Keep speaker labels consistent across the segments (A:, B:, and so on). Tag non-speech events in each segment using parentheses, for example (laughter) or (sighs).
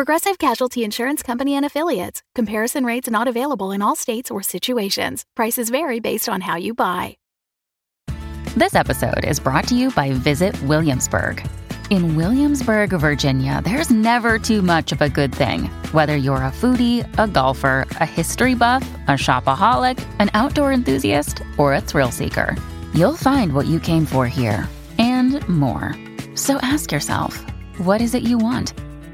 A: Progressive Casualty Insurance Company and Affiliates. Comparison rates not available in all states or situations. Prices vary based on how you buy.
B: This episode is brought to you by Visit Williamsburg. In Williamsburg, Virginia, there's never too much of a good thing. Whether you're a foodie, a golfer, a history buff, a shopaholic, an outdoor enthusiast, or a thrill seeker, you'll find what you came for here and more. So ask yourself, what is it you want?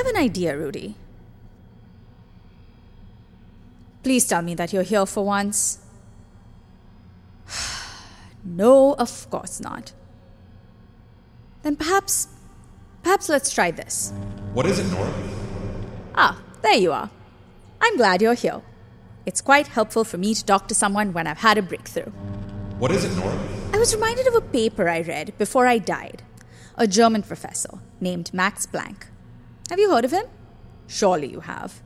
C: Have an idea, Rudy. Please tell me that you're here for once. (sighs) no, of course not. Then perhaps. Perhaps let's try this.
D: What is it, Norah?
C: Ah, there you are. I'm glad you're here. It's quite helpful for me to talk to someone when I've had a breakthrough.
D: What is it, Norah?
C: I was reminded of a paper I read before I died. A German professor named Max Planck. Have you heard of him? Surely you have.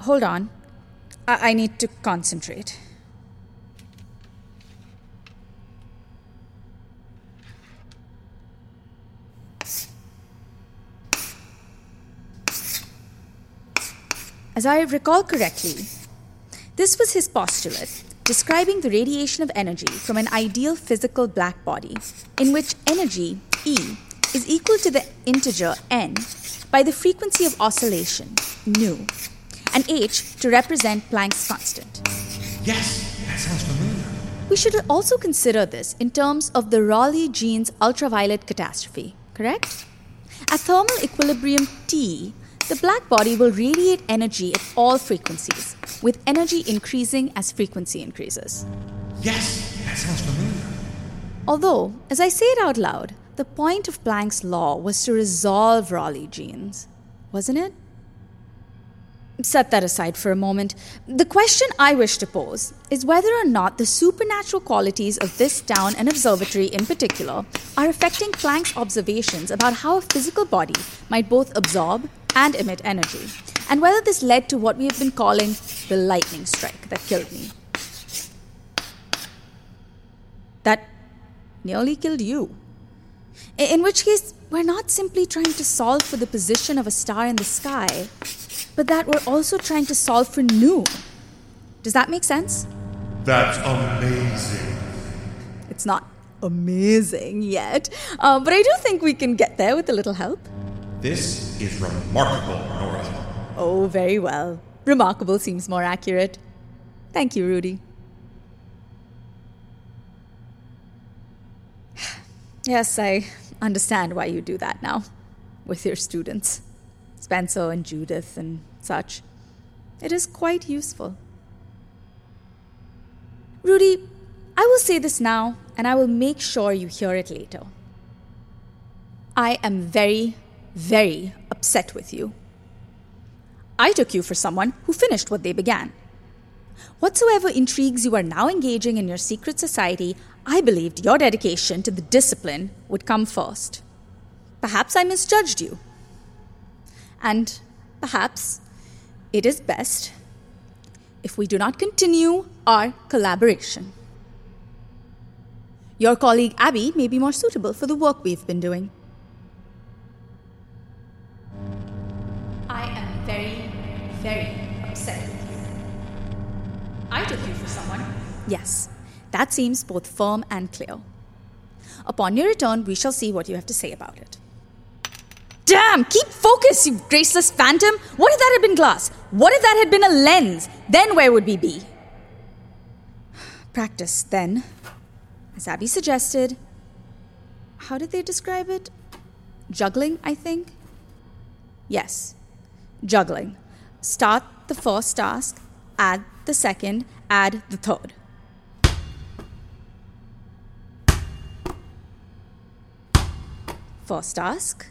C: Hold on. I, I need to concentrate. As I recall correctly, this was his postulate describing the radiation of energy from an ideal physical black body, in which energy, E, is equal to the integer n by the frequency of oscillation, nu, and h to represent Planck's constant.
D: Yes, that sounds familiar.
C: We should also consider this in terms of the Rayleigh Jeans ultraviolet catastrophe, correct? At thermal equilibrium T, the black body will radiate energy at all frequencies, with energy increasing as frequency increases.
D: Yes, that sounds familiar.
C: Although, as I say it out loud, the point of Planck's law was to resolve Rayleigh Jeans, wasn't it? Set that aside for a moment. The question I wish to pose is whether or not the supernatural qualities of this town and observatory in particular are affecting Planck's observations about how a physical body might both absorb and emit energy, and whether this led to what we have been calling the lightning strike that killed me. That nearly killed you. In which case, we're not simply trying to solve for the position of a star in the sky, but that we're also trying to solve for nu. Does that make sense?
D: That's amazing.
C: It's not amazing yet, uh, but I do think we can get there with a little help.
D: This is remarkable, Norah.
C: Oh, very well. Remarkable seems more accurate. Thank you, Rudy. Yes, I understand why you do that now with your students, Spencer and Judith and such. It is quite useful. Rudy, I will say this now, and I will make sure you hear it later. I am very, very upset with you. I took you for someone who finished what they began. Whatsoever intrigues you are now engaging in your secret society, I believed your dedication to the discipline would come first. Perhaps I misjudged you. And perhaps it is best if we do not continue our collaboration. Your colleague Abby may be more suitable for the work we've been doing. I am very, very upset. I took you for someone. Yes, that seems both firm and clear. Upon your return, we shall see what you have to say about it. Damn, keep focus, you graceless phantom! What if that had been glass? What if that had been a lens? Then where would we be? Practice, then. As Abby suggested. How did they describe it? Juggling, I think? Yes, juggling. Start the first task, add the second, add the third. First task.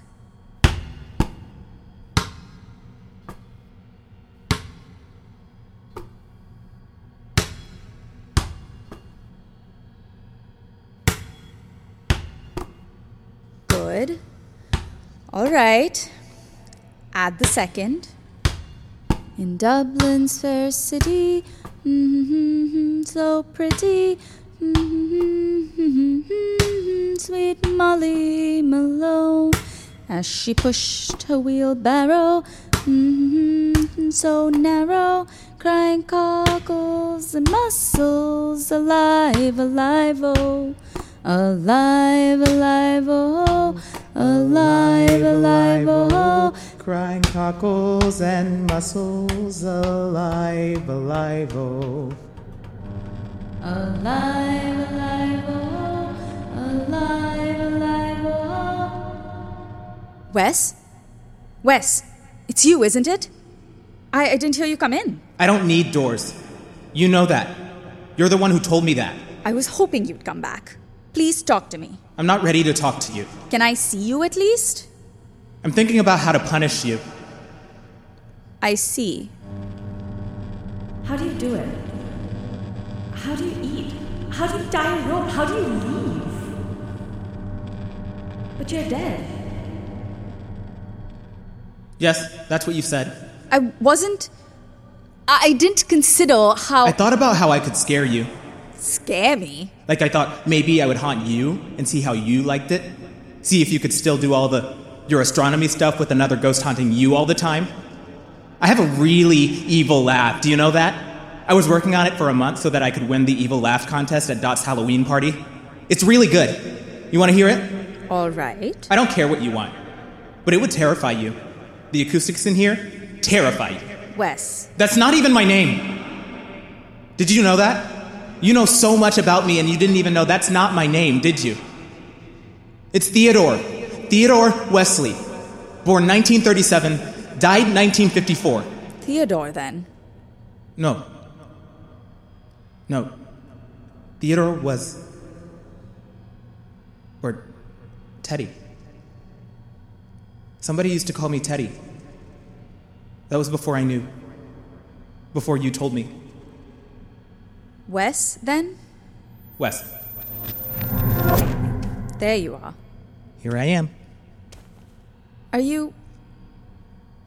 C: Good. All right. Add the second. In Dublin's fair city, mm-hmm, so pretty, mm-hmm, sweet Molly Malone, as she pushed her wheelbarrow, mm-hmm, so narrow, crying cockles and mussels, alive, alive, oh, alive, alive, oh, alive, alive, oh.
E: Crying cockles and mussels, alive, alive, oh.
C: Alive, alive, oh, alive, alive, oh. Wes? Wes, it's you, isn't it? I, I didn't hear you come in.
E: I don't need doors. You know that. You're the one who told me that.
C: I was hoping you'd come back. Please talk to me.
E: I'm not ready to talk to you.
C: Can I see you at least?
E: I'm thinking about how to punish you.
C: I see.
F: How do you do it? How do you eat? How do you tie die rope? How do you leave? But you're dead.
E: Yes, that's what you said.
C: I wasn't. I I didn't consider how.
E: I thought about how I could scare you.
C: scare me.
E: Like, I thought maybe I would haunt you and see how you liked it. See if you could still do all the your astronomy stuff with another ghost haunting you all the time. I have a really evil laugh. Do you know that? I was working on it for a month so that I could win the evil laugh contest at Dot's Halloween party. It's really good. You want to hear it?
C: All right.
E: I don't care what you want, but it would terrify you. The acoustics in here terrify you.
C: Wes.
E: That's not even my name. Did you know that? You know so much about me and you didn't even know that's not my name, did you? It's Theodore. Theodore Wesley. Born 1937, died 1954.
C: Theodore, then.
E: No. No. Theodore was. Or Teddy. Somebody used to call me Teddy. That was before I knew. Before you told me.
C: Wes, then?
E: Wes,
C: There you are.
E: here I am.
C: Are you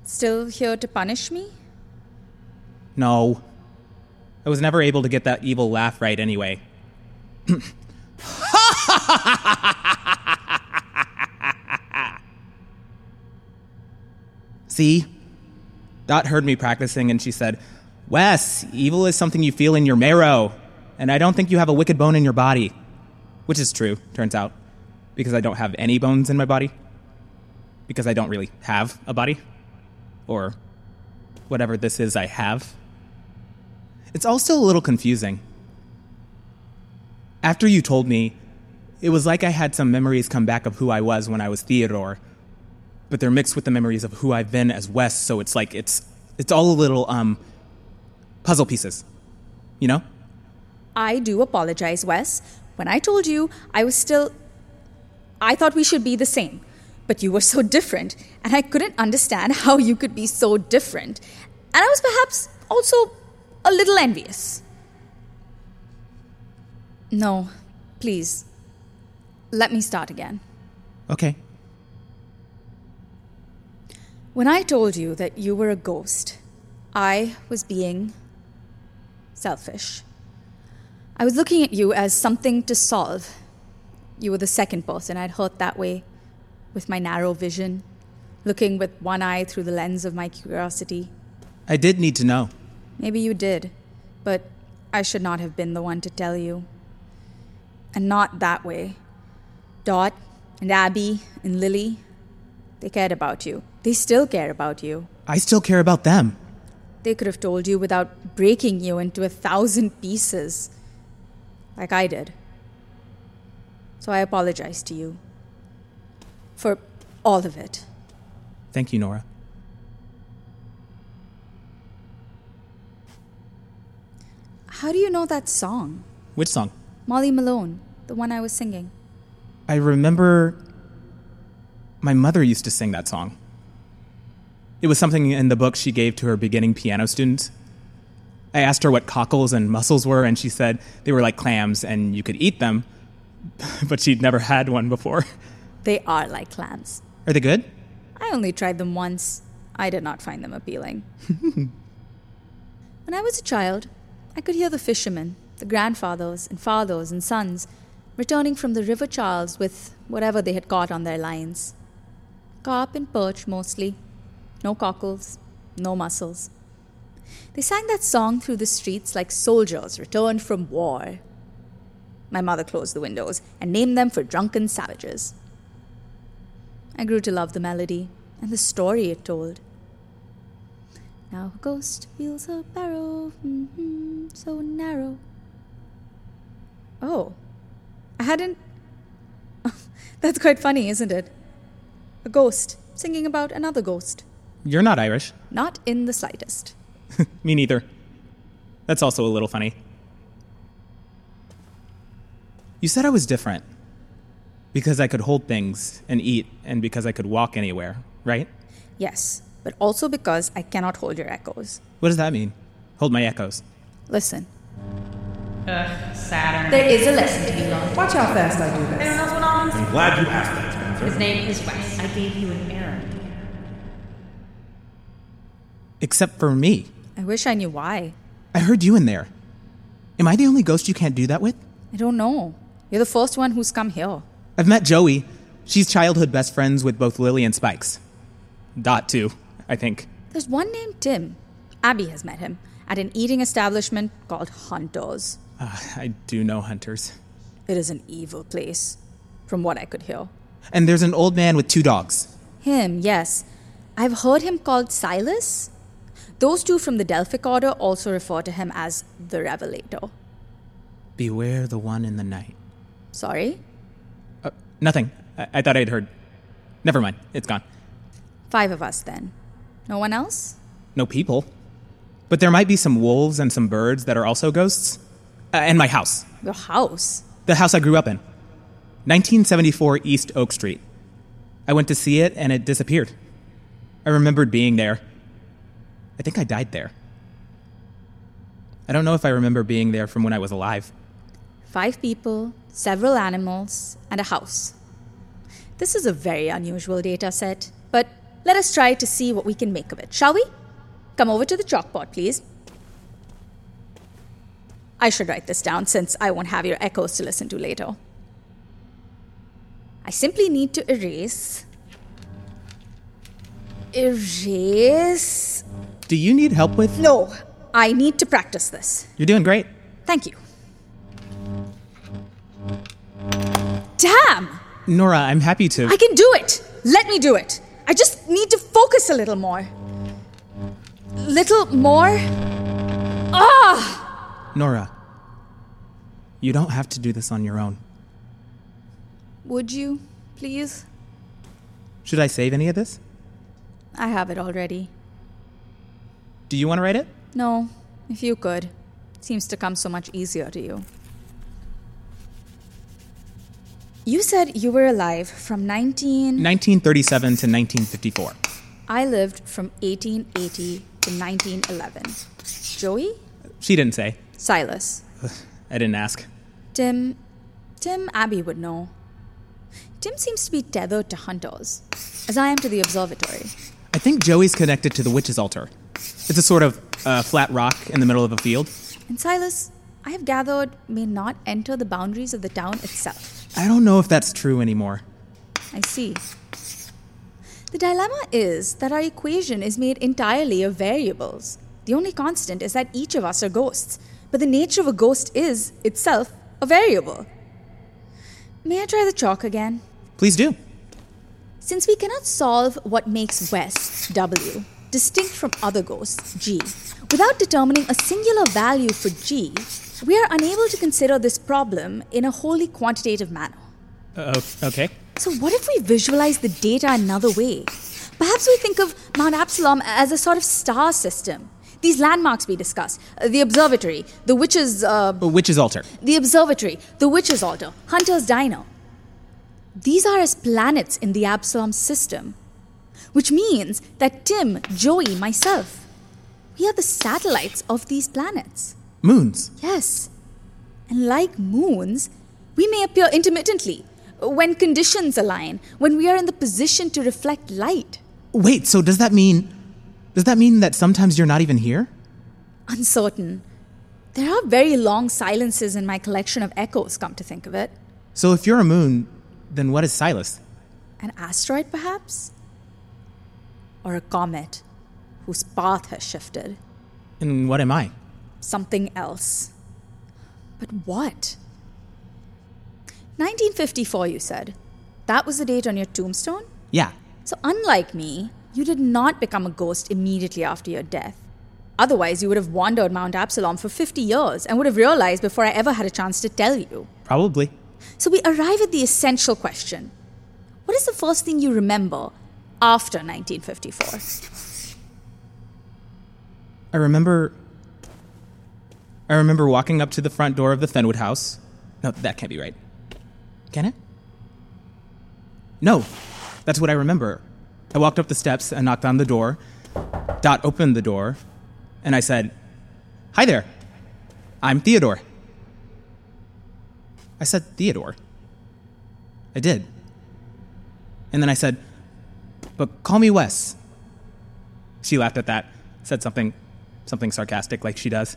C: still here to punish me?
E: No. I was never able to get that evil laugh right anyway. (clears throat) See? Dot heard me practicing and she said, Wes, evil is something you feel in your marrow, and I don't think you have a wicked bone in your body. Which is true, turns out, because I don't have any bones in my body. Because I don't really have a body. Or whatever this is I have. It's all still a little confusing. After you told me, it was like I had some memories come back of who I was when I was Theodore, but they're mixed with the memories of who I've been as Wes, so it's like it's it's all a little um puzzle pieces. You know?
C: I do apologize, Wes. When I told you, I was still. I thought we should be the same. But you were so different, and I couldn't understand how you could be so different. And I was perhaps also a little envious. No, please. Let me start again.
E: Okay.
C: When I told you that you were a ghost, I was being selfish. I was looking at you as something to solve. You were the second person I'd hurt that way, with my narrow vision, looking with one eye through the lens of my curiosity.
E: I did need to know.
C: Maybe you did, but I should not have been the one to tell you. And not that way. Dot and Abby and Lily, they cared about you. They still care about you.
E: I still care about them.
C: They could have told you without breaking you into a thousand pieces, like I did. So I apologize to you for all of it.
E: Thank you, Norah.
C: How do you know that song?
E: Which song?
C: Molly Malone, the one I was singing.
E: I remember my mother used to sing that song. It was something in the book she gave to her beginning piano students. I asked her what cockles and mussels were, and she said they were like clams and you could eat them, (laughs) but she'd never had one before.
C: They are like clams.
E: Are they good?
C: I only tried them once. I did not find them appealing. (laughs) when I was a child, I could hear the fishermen, the grandfathers and fathers and sons, returning from the River Charles with whatever they had caught on their lines. Carp and perch mostly. No cockles, no mussels. They sang that song through the streets like soldiers returned from war. My mother closed the windows and named them for drunken savages. I grew to love the melody and the story it told. Now a ghost feels a barrow mm-hmm, so narrow. Oh, I hadn't. (laughs) That's quite funny, isn't it? A ghost singing about another ghost.
E: You're not Irish.
C: Not in the slightest. (laughs)
E: Me neither. That's also a little funny. You said I was different because I could hold things and eat and because I could walk anywhere, right?
C: Yes, but also because I cannot hold your echoes.
E: What does that mean? Hold my echoes.
C: Listen,
G: Ugh, Saturn.
F: There is a lesson to be learned.
H: Watch how fast I do
G: Anyone
H: this.
G: else want on?
D: I'm glad you asked that, Spencer.
G: His name is Wes.
F: I gave you an
E: Except for me.
C: I wish I knew why.
E: I heard you in there. Am I the only ghost you can't do that with?
C: I don't know. You're the first one who's come here.
E: I've met Joey. She's childhood best friends with both Lily and Spikes. Dot, too, I think.
C: There's one named Tim. Abby has met him at an eating establishment called Hunters.
E: Uh, I do know hunters.
C: It is an evil place, from what I could hear.
E: And there's an old man with two dogs.
C: Him, yes. I've heard him called Silas. Those two from the Delphic Order also refer to him as the Revelator.
E: Beware the one in the night.
C: Sorry?
E: Uh, nothing. I-, I thought I'd heard. Never mind. It's gone.
C: Five of us then. No one else?
E: No people. But there might be some wolves and some birds that are also ghosts. Uh, and my house.
C: Your house?
E: The house I grew up in. 1974 East Oak Street. I went to see it and it disappeared. I remembered being there. I think I died there. I don't know if I remember being there from when I was alive.
C: Five people, several animals, and a house. This is a very unusual data set, but let us try to see what we can make of it, shall we? Come over to the chalkboard, please. I should write this down since I won't have your echoes to listen to later. I simply need to erase. Erase.
E: Do you need help with?
C: No, I need to practice this.
E: You're doing great.
C: Thank you. Damn!
E: Norah, I'm happy to.
C: I can do it! Let me do it! I just need to focus a little more. Little more? Ah!
E: Norah, you don't have to do this on your own.
C: Would you, please?
E: Should I save any of this?
C: I have it already.
E: Do you want to write it?
C: No, if you could. Seems to come so much easier to you. You said you were alive from 19.
E: 1937 to 1954.
C: I lived from 1880 to 1911. Joey?
E: She didn't say.
C: Silas. (sighs)
E: I didn't ask.
C: Tim. Tim Abby would know. Tim seems to be tethered to hunters, as I am to the observatory.
E: I think Joey's connected to the witch's altar. It's a sort of uh, flat rock in the middle of a field.
C: And Silas, I have gathered, may not enter the boundaries of the town itself.
E: I don't know if that's true anymore.
C: I see. The dilemma is that our equation is made entirely of variables. The only constant is that each of us are ghosts, but the nature of a ghost is, itself, a variable. May I try the chalk again?
E: Please do.
C: Since we cannot solve what makes Wes W, distinct from other ghosts, G, without determining a singular value for G, we are unable to consider this problem in a wholly quantitative manner.
E: Uh, okay.
C: So, what if we visualize the data another way? Perhaps we think of Mount Absalom as a sort of star system. These landmarks we discussed uh, the observatory, the witch's. Uh,
E: Witch's altar.
C: the observatory, the witch's altar, Hunter's diner. These are as planets in the Absalom system, which means that Tim, Joey, myself, we are the satellites of these planets.
E: Moons.
C: Yes. And like moons, we may appear intermittently when conditions align, when we are in the position to reflect light.
E: Wait, so does that mean. Does that mean that sometimes you're not even here?
C: Uncertain. There are very long silences in my collection of echoes, come to think of it.
E: So if you're a moon, then what is Silas?
C: An asteroid, perhaps? Or a comet whose path has shifted.
E: And what am I?
C: Something else. But what? 1954, you said. That was the date on your tombstone?
E: Yeah.
C: So, unlike me, you did not become a ghost immediately after your death. Otherwise, you would have wandered Mount Absalom for 50 years and would have realized before I ever had a chance to tell you.
E: Probably.
C: So, we arrive at the essential question What is the first thing you remember after 1954?
E: I remember. I remember walking up to the front door of the Fenwood house. No, that can't be right. Can it? No, that's what I remember. I walked up the steps and knocked on the door. Dot opened the door, and I said, Hi there. I'm Theodore. I said, Theodore. I did. And then I said, But call me Wes. She laughed at that, said something something sarcastic like she does.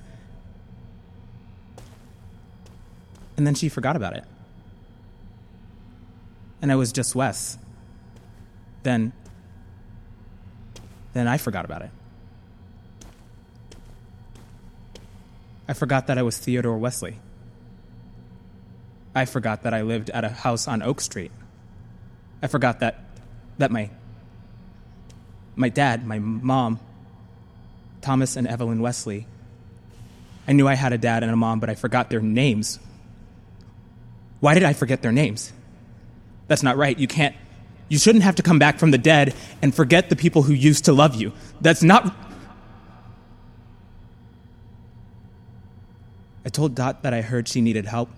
E: And then she forgot about it. And I was just Wes. Then then I forgot about it. I forgot that I was Theodore Wesley. I forgot that I lived at a house on Oak Street. I forgot that that my my dad, my mom, Thomas and Evelyn Wesley. I knew I had a dad and a mom, but I forgot their names. Why did I forget their names? That's not right. You can't. You shouldn't have to come back from the dead and forget the people who used to love you. That's not. I told Dot that I heard she needed help,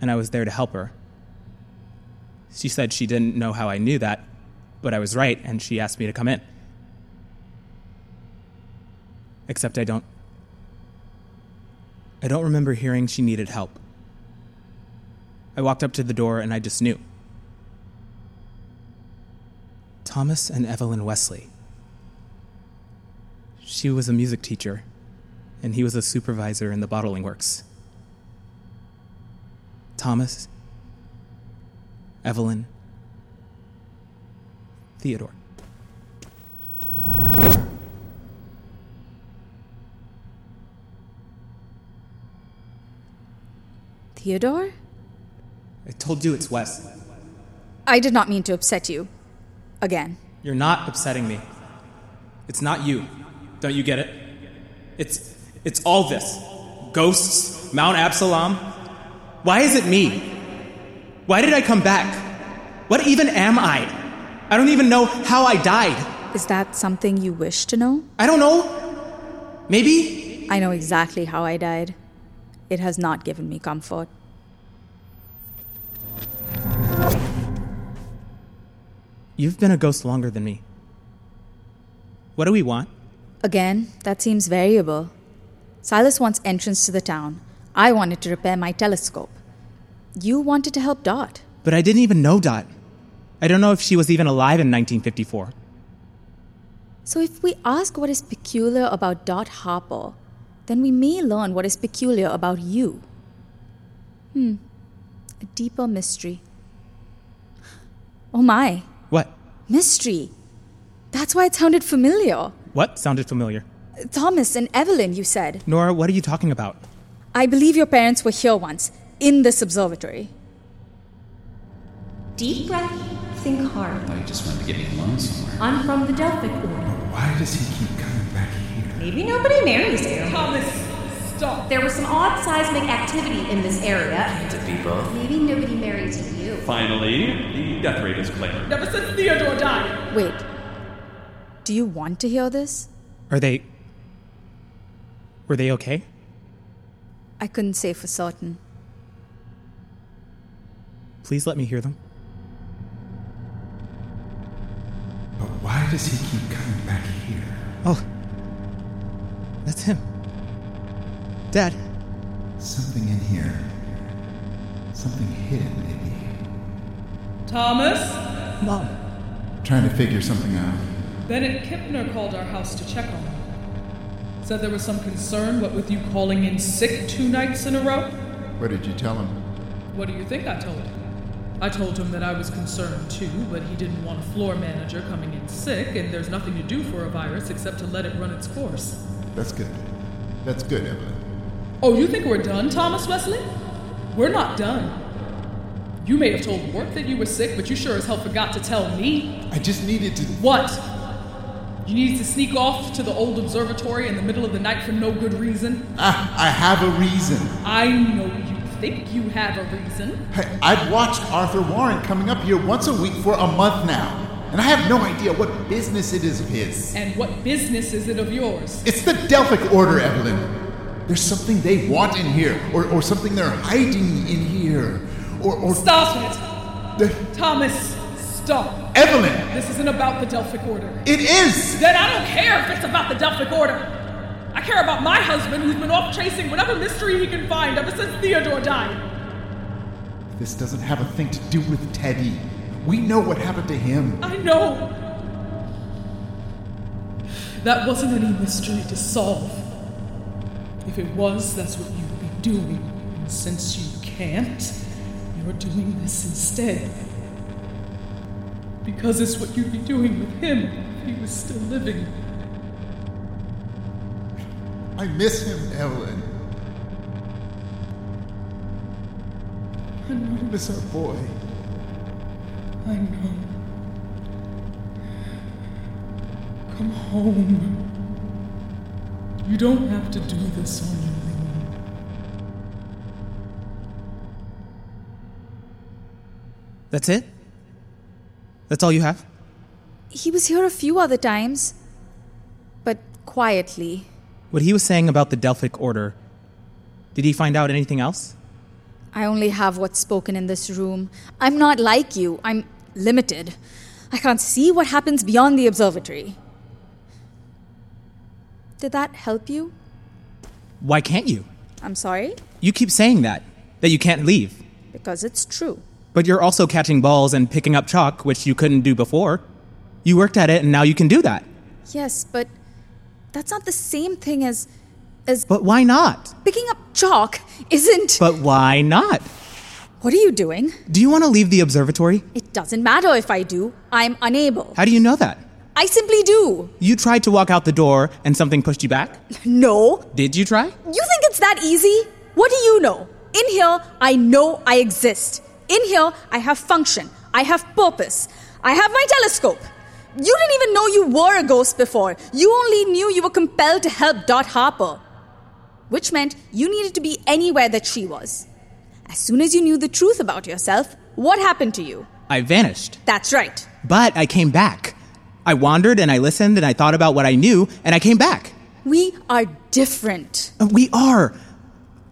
E: and I was there to help her. She said she didn't know how I knew that, but I was right, and she asked me to come in. Except I don't. I don't remember hearing she needed help. I walked up to the door and I just knew. Thomas and Evelyn Wesley. She was a music teacher, and he was a supervisor in the bottling works. Thomas, Evelyn, Theodore.
C: Theodore?
E: I told you it's Wes.
C: I did not mean to upset you. Again.
E: You're not upsetting me. It's not you. Don't you get it? It's it's all this. Ghosts, Mount Absalom. Why is it me? Why did I come back? What even am I? I don't even know how I died.
C: Is that something you wish to know?
E: I don't know. Maybe
C: I know exactly how I died. It has not given me comfort.
E: You've been a ghost longer than me. What do we want?
C: Again, that seems variable. Silas wants entrance to the town. I wanted to repair my telescope. You wanted to help Dot.
E: But I didn't even know Dot. I don't know if she was even alive in 1954.
C: So if we ask what is peculiar about Dot Harper, then we may learn what is peculiar about you. Hmm. A deeper mystery. Oh my.
E: What?
C: Mystery. That's why it sounded familiar.
E: What sounded familiar?
C: Thomas and Evelyn, you said.
E: Norah, what are you talking about?
C: I believe your parents were here once, in this observatory.
F: Deep breath, think hard.
H: I thought you just wanted to get me alone somewhere.
F: I'm from the Delphic Order.
D: Why does he keep coming back here?
F: Maybe nobody marries you.
G: Thomas, stop.
F: There was some odd seismic activity in this area.
H: To be both.
F: Maybe nobody marries you.
D: Finally, the death rate is clear.
G: Never since Theodore died.
C: Wait. Do you want to hear this?
E: Are they. Were they okay?
C: I couldn't say for certain.
E: Please let me hear them.
D: But why does he keep coming back here?
E: Oh. That's him. Dad.
D: Something in here. Something hidden, maybe.
G: Thomas?
E: Mom.
D: Trying to figure something out.
G: Bennett Kipner called our house to check on him. Said there was some concern, what with you calling in sick two nights in a row?
D: What did you tell him?
G: What do you think I told him? I told him that I was concerned too, but he didn't want a floor manager coming in sick, and there's nothing to do for a virus except to let it run its course.
D: That's good. That's good, Evelyn.
G: Oh, you think we're done, Thomas Wesley? We're not done. You may have told work that you were sick, but you sure as hell forgot to tell me.
D: I just needed to.
G: What? You needed to sneak off to the old observatory in the middle of the night for no good reason?
D: Ah, I have a reason.
G: I know you think you have a reason.
D: Hey, I've watched Arthur Warren coming up here once a week for a month now, and I have no idea what business it is of his.
G: And what business is it of yours?
D: It's the Delphic Order, Evelyn. There's something they want in here, or, or something they're hiding in here, or, or
G: Stop it!
D: The-
G: Thomas, stop.
D: Evelyn,
G: This isn't about the Delphic Order.
D: it is.
G: Then I don't care if it's about the Delphic Order. I care about my husband who's been off chasing whatever mystery he can find ever since Theodore died.
D: This doesn't have a thing to do with Teddy. We know what happened to him.
G: I know. That wasn't any mystery to solve. If it was, that's what you'd be doing. And since you can't, you're doing this instead. Because it's what you'd be doing with him if he was still living.
D: I miss him, Evelyn. I know you miss our boy.
G: I know. Come home. You don't have to do this on your own.
E: That's it? That's all you have?
C: He was here a few other times, but quietly.
E: What he was saying about the Delphic Order, did he find out anything else?
C: I only have what's spoken in this room. I'm not like you. I'm limited. I can't see what happens beyond the observatory. Did that help you?
E: Why can't you?
C: I'm sorry?
E: You keep saying that, that you can't leave.
C: Because it's true.
E: But you're also catching balls and picking up chalk, which you couldn't do before. You worked at it and now you can do that.
C: Yes, but that's not the same thing as as
E: But why not?
C: picking up chalk isn't
E: But why not?
C: What are you doing?
E: Do you want to leave the observatory?
C: It doesn't matter if I do. I'm unable.
E: How do you know that?
C: I simply do.
E: You tried to walk out the door and something pushed you back? (laughs)
C: No.
E: Did you try?
C: You think it's that easy? What do you know? In here, I know I exist. In here, I have function. I have purpose. I have my telescope. You didn't even know you were a ghost before. You only knew you were compelled to help Dot Harper. Which meant you needed to be anywhere that she was. As soon as you knew the truth about yourself, what happened to you?
E: I vanished.
C: That's right.
E: But I came back. I wandered and I listened and I thought about what I knew and I came back.
C: We are different.
E: Uh, We are.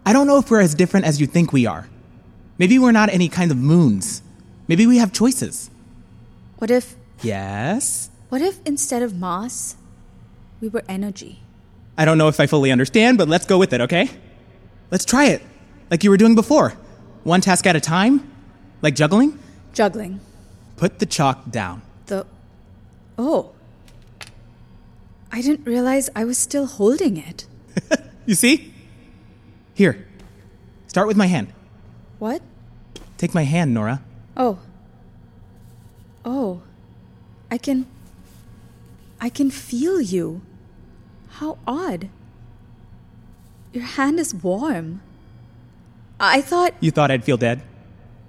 E: I don't know if we're as different as you think we are. Maybe we're not any kind of moons. Maybe we have choices.
C: What if
E: Yes?
C: what if instead of moss, we were energy?
E: I don't know if I fully understand, but let's go with it, okay? Let's try it. Like you were doing before. One task at a time? Like juggling?
C: Juggling.
E: Put the chalk down.
C: Oh. I didn't realize I was still holding it. (laughs)
E: You see? Here. Start with my hand.
C: What?
E: Take my hand, Norah.
C: Oh. Oh. I can. I can feel you. How odd. Your hand is warm. I thought.
E: You thought I'd feel dead?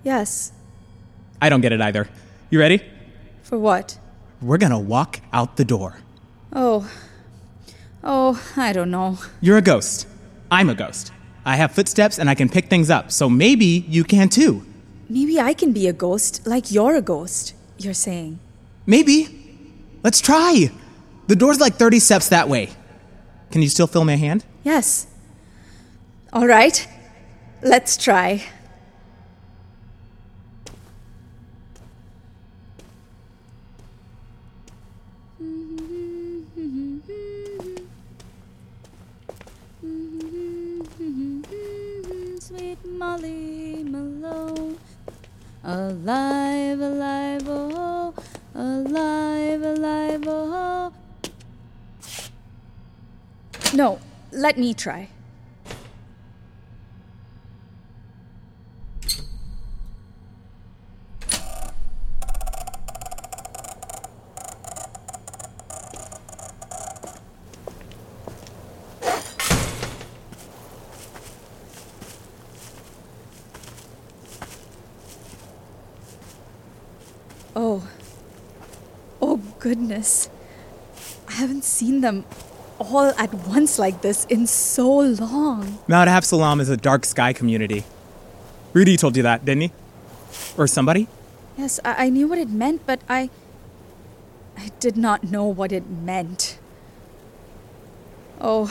C: Yes.
E: I don't get it either. You ready?
C: For what?
E: We're gonna walk out the door.
C: Oh. Oh, I don't know.
E: You're a ghost. I'm a ghost. I have footsteps and I can pick things up, so maybe you can too.
C: Maybe I can be a ghost like you're a ghost, you're saying.
E: Maybe. Let's try. The door's like 30 steps that way. Can you still feel my hand?
C: Yes. All right. Let's try. Alive, alive, oh, alive, alive, oh. No, let me try. Oh. Oh, goodness. I haven't seen them all at once like this in so long.
E: Mount Absalom is a dark sky community. Rudy told you that, didn't he? Or somebody?
C: Yes, I, I knew what it meant, but I. I did not know what it meant. Oh,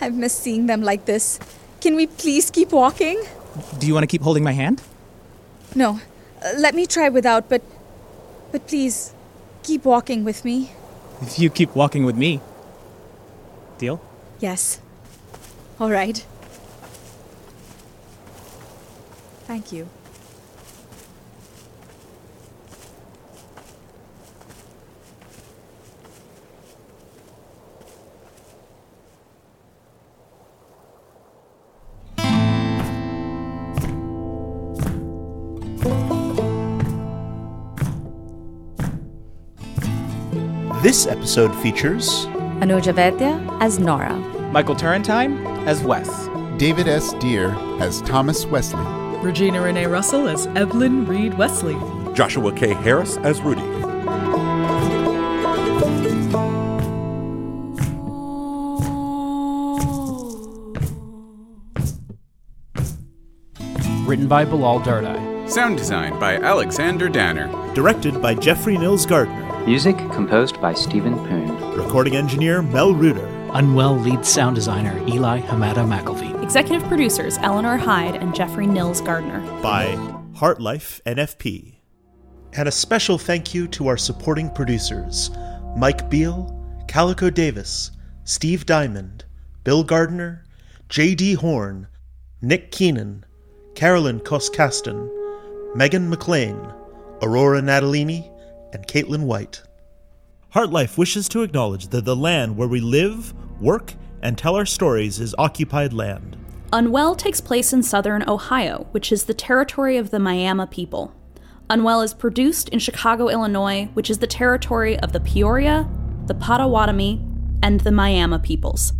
C: I've missed seeing them like this. Can we please keep walking?
E: Do you want to keep holding my hand?
C: No, uh, let me try without, but. But please, keep walking with me.
E: If you keep walking with me. Deal?
C: Yes. All right. Thank you.
I: This episode features
F: Anuja Vaidya as Norah.
E: Michael Turrentine as Wes.
D: David S. Dear as Thomas Wesley.
G: Regina Renee Russell as Evelyn Reed Wesley.
J: Joshua K. Harris as Rudy.
K: Written by Bilal Dardai.
L: Sound design by Alexander Danner.
I: directed by Jeffrey Nils Gardner,
M: Music composed by Stephen Poon.
I: recording engineer Mel Ruder,
K: Unwell lead sound designer Eli Hamada McIlveen.
N: Executive producers Eleanor Hyde and Jeffrey Nils Gardner.
I: by HartLife NFP. And a special thank you to our supporting producers Mike Beal, Calico Davis, Steve Diamond, Bill Gardner, J.D. Horn, Nick Keenan, Carolyn Koskaston, Megan McLean, Aurora Natalini, and Caitlin White. HartLife wishes to acknowledge that the land where we live, work, and tell our stories is occupied land.
N: Unwell takes place in southern Ohio, which is the territory of the Miami people. Unwell is produced in Chicago, Illinois, which is the territory of the Peoria, the Potawatomi, and the Miami peoples.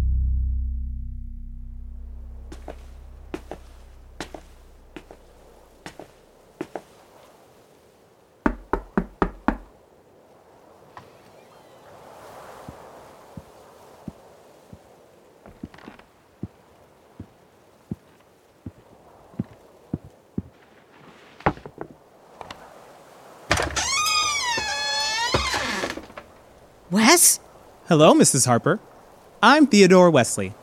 O: Wes?
E: Hello, Mrs. Harper. I'm Theodore Wesley.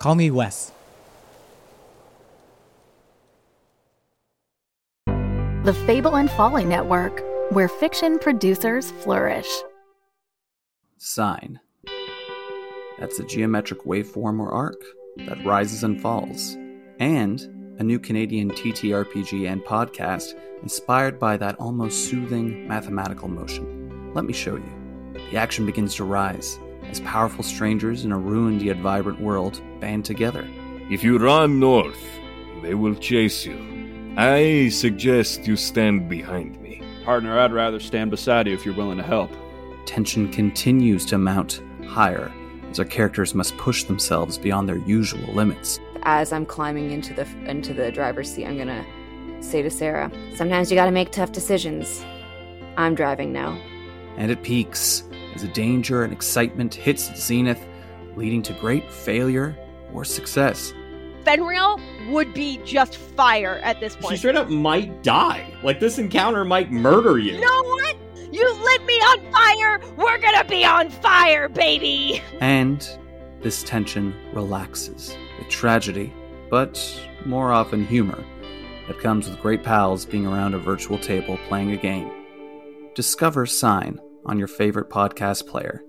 E: Call me Wes.
A: The Fable and Folly Network, where fiction producers flourish.
H: Sine. That's a geometric waveform or arc that rises and falls. And a new Canadian TTRPG and podcast inspired by that almost soothing mathematical motion. Let me show you. The action begins to rise as powerful strangers in a ruined yet vibrant world band together.
P: If you run north, they will chase you. I suggest you stand behind me.
Q: Partner, I'd rather stand beside you if you're willing to help.
H: Tension continues to mount higher as our characters must push themselves beyond their usual limits.
R: As I'm climbing into the into the driver's seat, I'm gonna say to Sarah, sometimes you gotta make tough decisions. I'm driving now.
H: And it peaks as the danger and excitement hits its zenith, leading to great failure or success.
S: Fenrir would be just fire at this point.
T: She straight up might die. Like this encounter might murder you.
S: You know what? You lit me on fire. We're gonna be on fire, baby.
H: And this tension relaxes with tragedy, but more often humor, that comes with great pals being around a virtual table playing a game. Discover Sine on your favorite podcast player.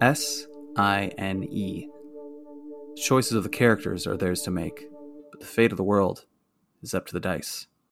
H: S I N E. Choices of the characters are theirs to make, but the fate of the world is up to the dice.